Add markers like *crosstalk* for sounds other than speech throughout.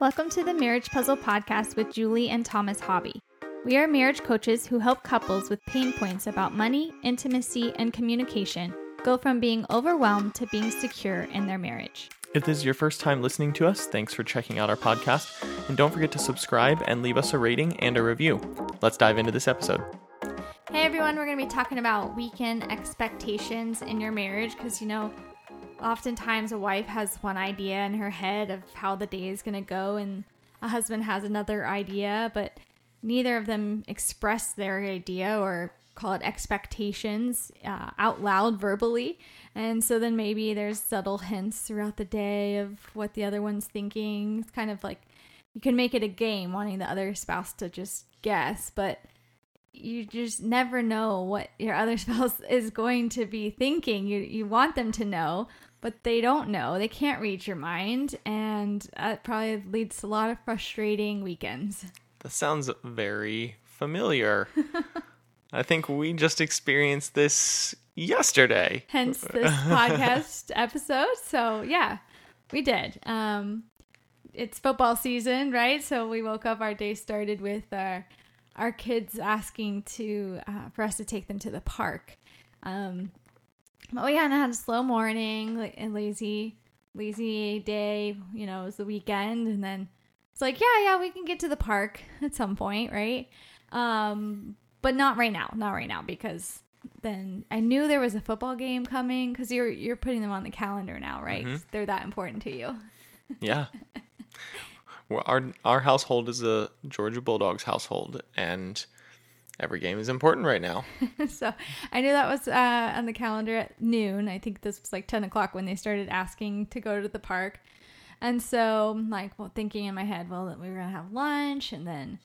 Welcome to the Marriage Puzzle Podcast with Julie and Thomas Hobby. We are marriage coaches who help couples with pain points about money, intimacy, and communication go from being overwhelmed to being secure in their marriage. If this is your first time listening to us, thanks for checking out our podcast. And don't forget to subscribe and leave us a rating and a review. Let's dive into this episode. Hey everyone, we're going to be talking about weekend expectations in your marriage because you know, oftentimes a wife has one idea in her head of how the day is going to go, and a husband has another idea, but neither of them express their idea or call it expectations uh, out loud verbally. And so then maybe there's subtle hints throughout the day of what the other one's thinking. It's kind of like you can make it a game, wanting the other spouse to just guess, but you just never know what your other *laughs* spouse is going to be thinking. You you want them to know, but they don't know. They can't read your mind, and that probably leads to a lot of frustrating weekends. That sounds very familiar. *laughs* I think we just experienced this yesterday. Hence *laughs* this podcast episode. So yeah, we did. Um, it's football season, right? So we woke up. Our day started with our our kids asking to uh, for us to take them to the park. Um, but we kind of had a slow morning, like a lazy, lazy day. You know, it was the weekend, and then it's like, yeah, yeah, we can get to the park at some point, right? Um, but not right now, not right now, because then I knew there was a football game coming because you're you're putting them on the calendar now, right? Mhm. They're that important to you. *laughs* Yeah. well, our our household is a Georgia Bulldogs household, and every game is important right now. *laughs* so I knew that was uh, on the calendar at noon. I think this was like 10 o'clock when they started asking to go to the park. And so like, well, thinking in my head, well, that we were going to have lunch and then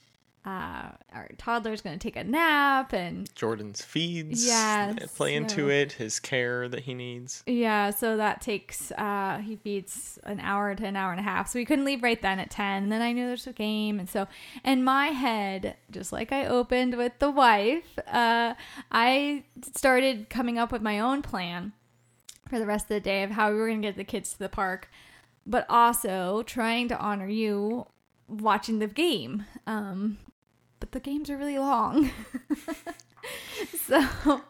uh, our toddler's going to take a nap. And Jordan's feeds Yes, play into yeah. it, his care that he needs. yeah, so that takes, uh, he feeds an hour to an hour and a half. So we couldn't leave right then at 10. And then I knew there's a game. And so in my head, just like I opened with the wife, uh, I started coming up with my own plan for the rest of the day of how we were going to get the kids to the park, but also trying to honor you watching the game. Um, the games are really long. *laughs* so,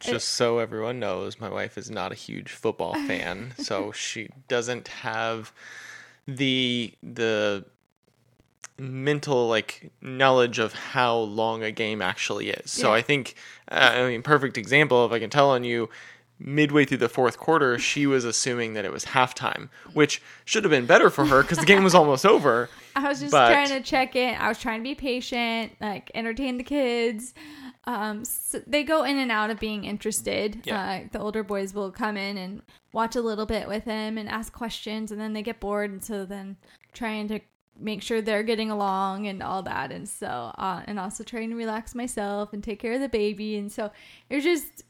Just so everyone knows, my wife is not a huge football *laughs* fan, so she doesn't have the the mental like knowledge of how long a game actually is. So Yeah. I think uh, I mean perfect example if I can tell on you midway through the fourth quarter she was assuming that it was halftime, which should have been better for her cuz the game was almost over. *laughs* I was just But- trying to check in. I was trying to be patient, like entertain the kids. Um, so they go in and out of being interested. Yeah. Uh, the older boys will come in and watch a little bit with him and ask questions, and then they get bored, and so then trying to make sure they're getting along and all that, and so uh, and also trying to relax myself and take care of the baby, and so it was just.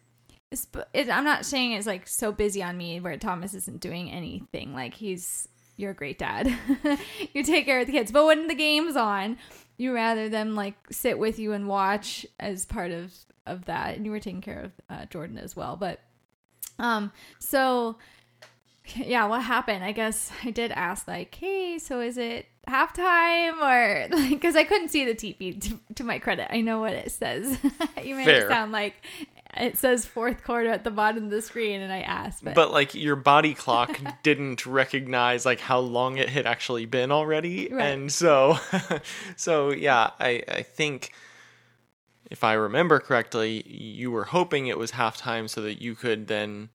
It, I'm not saying it's like so busy on me where Thomas isn't doing anything. Like he's you're a great dad. *laughs* you take care of the kids. But when the game's on, you rather them like sit with you and watch as part of of that. And you were taking care of uh, Jordan as well. But um, so yeah, what happened? I guess *laughs* I did ask like, hey, so is it halftime or *laughs* like because I couldn't see the TV to, to my credit. I know what it says. you made Fair. it sound like it says fourth quarter at the bottom of the screen, and I asked, but, But like your body clock *laughs* didn't recognize like how long it had actually been already. Right. And so *laughs* so yeah, I I think if I remember correctly, you were hoping it was halftime so that you could then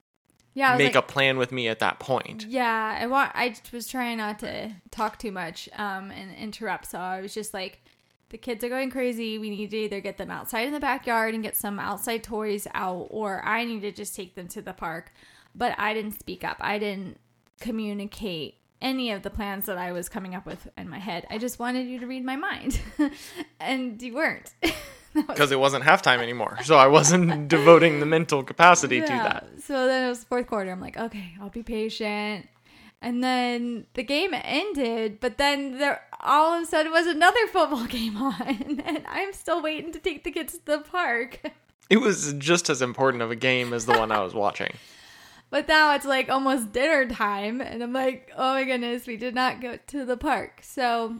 yeah, make like, a plan with me at that point. Yeah, I want. I was trying not to talk too much um, and interrupt. So I was just like, the kids are going crazy. We need to either get them outside in the backyard and get some outside toys out, or I need to just take them to the park. But I didn't speak up. I didn't communicate any of the plans that I was coming up with in my head. I just wanted you to read my mind, *laughs* and you weren't. *laughs* Because it wasn't halftime anymore. So I wasn't devoting the mental capacity to that. So then it was fourth quarter. I'm like, okay, I'll be patient. And then the game ended, but then there all of a sudden was another football *laughs* game on, and I'm still waiting to take the kids to the park. *laughs* It was just as important of a game as the one I was watching. *laughs* but now it's like almost dinner time, and I'm like, oh my goodness, we did not go to the park. So,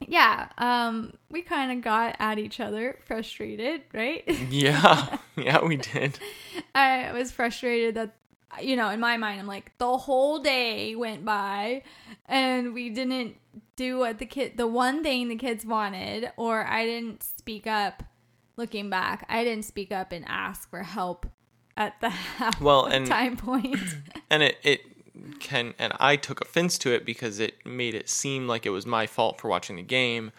yeah, um, we kind of got at each other, frustrated, right? Yeah, yeah, we did. I was frustrated that, you know, in my mind, I'm like, the whole day went by, and we didn't do what the kid, the one thing the kids wanted, or I didn't speak up. Looking back, I didn't speak up and ask for help at the *laughs* Well, and- time point. *clears throat* and it it can and I took offense to it because it made it seem like it was my fault for watching the game,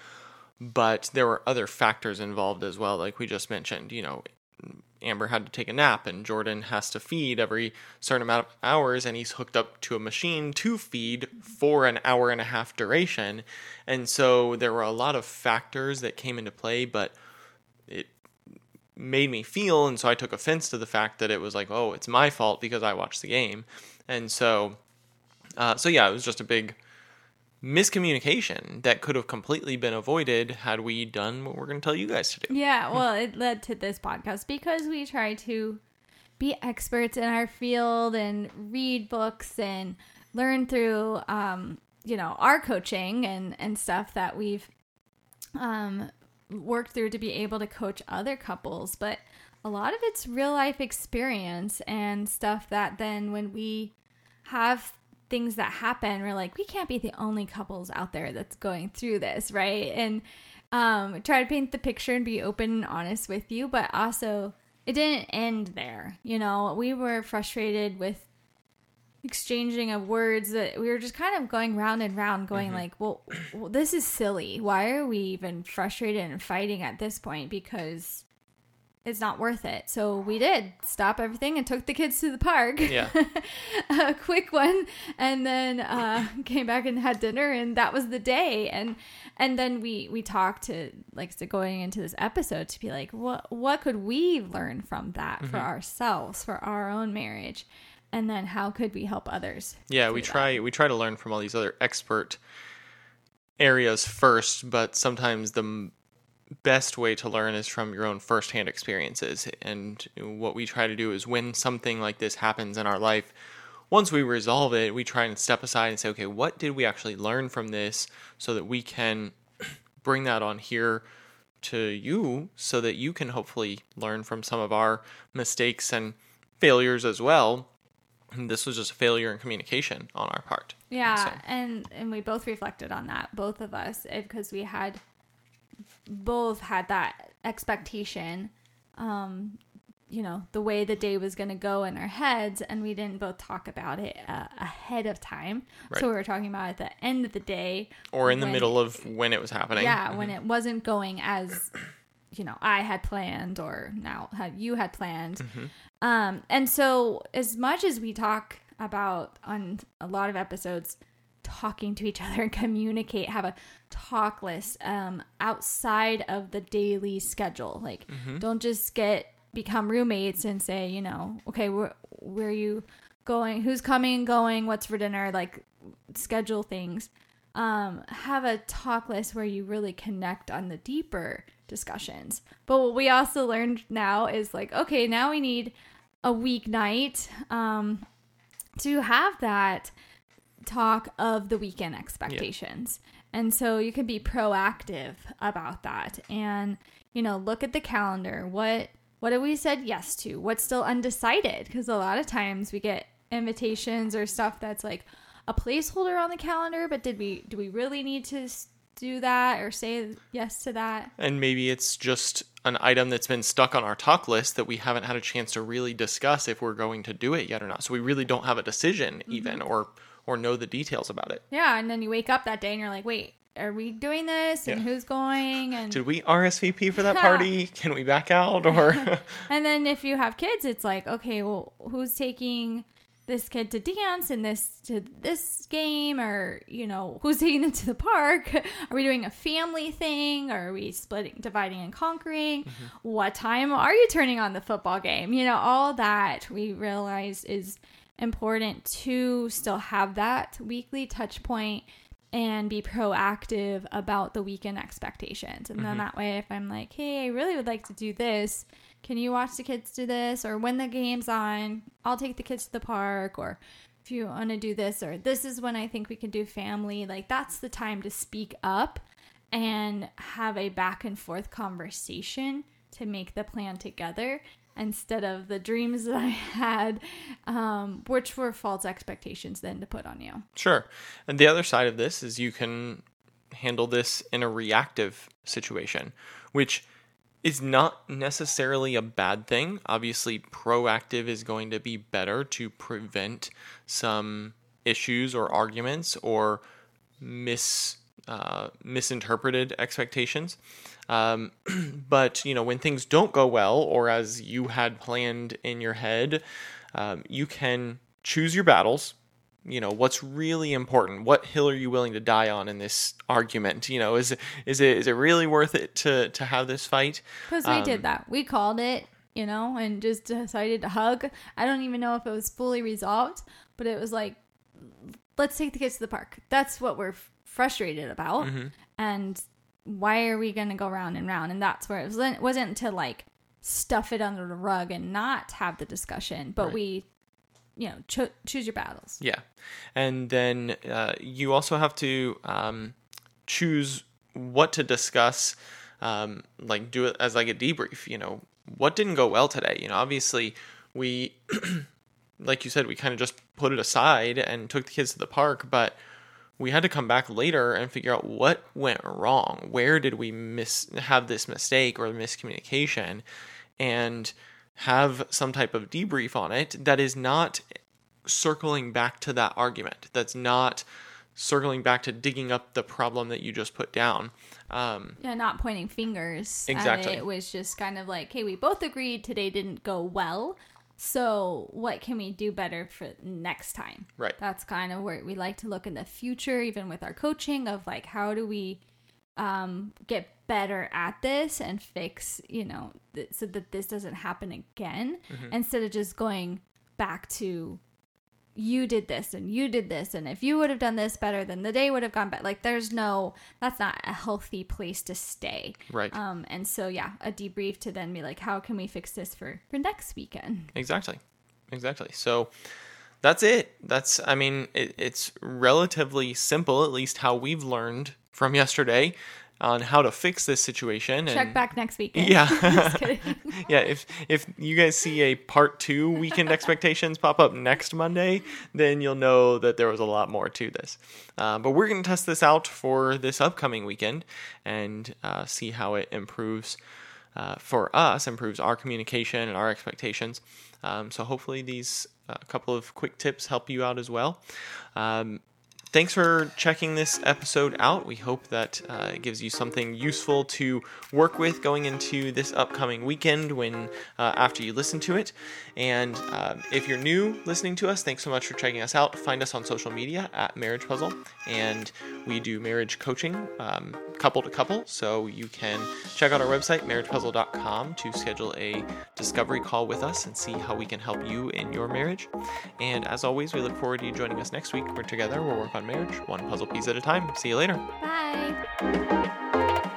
but there were other factors involved as well, like we just mentioned. You know, Amber had to take a nap, and Jordan has to feed every certain amount of hours, and he's hooked up to a machine to feed for an hour and a half duration, and so there were a lot of factors that came into play, but it made me feel and so I took offense to the fact that it was like oh it's my fault because I watched the game. And so uh, so yeah it was just a big miscommunication that could have completely been avoided had we done what we're going to tell you guys to do Yeah, *laughs* well, it led to this podcast because we try to be experts in our field and read books and learn through, um, you know, our coaching and and stuff that we've um, worked through to be able to coach other couples. But a lot of it's real life experience and stuff that then when we have things that happen, we're like, we can't be the only couples out there that's going through this, right? And um, try to paint the picture and be open and honest with you, but also it didn't end there. You know, we were frustrated with exchanging of words that we were just kind of going round and round going like well, well this is silly why are we even frustrated and fighting at this point because it's not worth it. So we did stop everything and took the kids to the park. Yeah. *laughs* a quick one. And then uh *laughs* came back and had dinner and that was the day. And and then we we talked to like to going into this episode to be like what what could we learn from that for ourselves for our own marriage? And then how could we help others yeah we through that? try we try to learn from all these other expert areas first but sometimes the best way to learn is from your own firsthand experiences. And what we try to do is when something like this happens in our life once we resolve it we try and step aside and say okay what did we actually learn from this? so that we can *clears throat* bring that on here to you so that you can hopefully learn from some of our mistakes and failures as well. And this was just a failure in communication on our part. Yeah, So- and and we both reflected on that, both of us, because we had both had that expectation, um, you know, the way the day was going to go in our heads, and we didn't both talk about it uh, ahead of time. Right. So we were talking about at the end of the day, or in the middle of when it was happening yeah, when it wasn't going as you know I had planned or now had you had planned. Um, and so as much as we talk about on a lot of episodes talking to each *laughs* other and communicate, have a talk list um outside of the daily schedule. Like don't just get become roommates and say, you know, okay, where where are you going? Who's coming, going, what's for dinner? Like schedule things um, have a talk list where you really connect on the deeper discussions. But what we also learned now is like, okay, now we need a weeknight um, to have that talk of the weekend expectations. And so you can be proactive about that and, you know, look at the calendar. What what have we said yes to? What's still undecided? Because a lot of times we get invitations or stuff that's like a placeholder on the calendar, but did we do we really need to do that or say yes to that? and maybe it's just an item that's been stuck on our talk list that we haven't had a chance to really discuss if we're going to do it yet or not so we really don't have a decision mm-hmm. even or or know the details about it. Yeah, and then you wake up that day and you're like, wait, are we doing this? And Yeah. who's going? And did we rsvp for that *laughs* party? Can we back out or *laughs* and then if you have kids, it's like, okay, well, who's taking this kid to dance and this to this game? Or you know who's taking them to the park? *laughs* Are we doing a family thing? Or are we splitting dividing and conquering? Mm-hmm. What time are you turning on the football game? You know all that we realize is important to still have that weekly touch point and be proactive about the weekend expectations. And then Mhm. that way, if I'm like, hey, I really would like to do this, can you watch the kids do this? Or when the game's on, I'll take the kids to the park. Or if you want to do this, or this is when I think we can do family, like that's the time to speak up and have a back and forth conversation to make the plan together instead of the dreams that I had, um, which were false expectations then to put on you. Sure. And the other side of this is you can handle this in a reactive situation, which is not necessarily a bad thing. Obviously, proactive is going to be better to prevent some issues or arguments or mis uh, misinterpreted expectations. Um, *clears throat* but you know, when things don't go well, or as you had planned in your head, um, you can choose your battles. You know what's really important. What hill are you willing to die on in this argument? You know, is it is it is it really worth it to to have this fight? Because we Um, did that. We called it, you know, and just decided to hug. I don't even know if it was fully resolved, but it was like, let's take the kids to the park. That's what we're frustrated about. Mm-hmm. And why are we going to go round and round? And that's where it wasn't, wasn't to like stuff it under the rug and not have the discussion, but Right. we, you know, cho- choose your battles. Yeah. And then uh, you also have to um, choose what to discuss, um, like do it as like a debrief. You know, what didn't go well today? You know, obviously we, *clears throat* like you said, we kind of just put it aside and took the kids to the park, but we had to come back later and figure out what went wrong. Where did we miss have this mistake or miscommunication, and have some type of debrief on it that is not circling back to that argument. That's not circling back to digging up the problem that you just put down. Um, Yeah, not pointing fingers. Exactly. It. it was just kind of like, hey, we both agreed today didn't go well. So what can we do better for next time? Right. That's kind of where we like to look in the future, even with our coaching of like how do we um, get better at this and fix, you know, th- so that this doesn't happen again, Mm-hmm. instead of just going back to you did this and you did this and if you would have done this better then the day would have gone better like there's no that's not a healthy place to stay right. um and so yeah a debrief to then be like how can we fix this for for next weekend Exactly. Exactly. So that's it. That's, I mean, it, it's relatively simple, at least how we've learned from yesterday on how to fix this situation. check and back next weekend Yeah. *laughs* *laughs* Yeah, if if you guys see a part two weekend expectations pop up next Monday, then you'll know that there was a lot more to this. Uh, but we're going to test this out for this upcoming weekend and uh, see how it improves uh, for us, improves our communication and our expectations. Um, so hopefully these uh, couple of quick tips help you out as well. Um, thanks for checking this episode out. We hope that uh, it gives you something useful to work with going into this upcoming weekend when uh, after you listen to it. And uh, if you're new listening to us, thanks so much for checking us out. Find us on social media at Marriage Puzzle, and we do marriage coaching um, couple to couple. So you can check out our website marriagepuzzle.com to schedule a discovery call with us and see how we can help you in your marriage. And as always, we look forward to you joining us next week. We're together. We'll work on marriage one puzzle piece at a time. See you later. bye